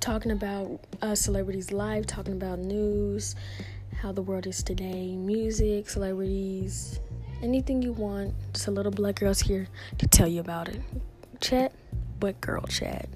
talking about uh, celebrities life, talking about news, how the world is today, music, celebrities, anything you want. Just a little black girl's here to tell you about it. Chat, but girl chat.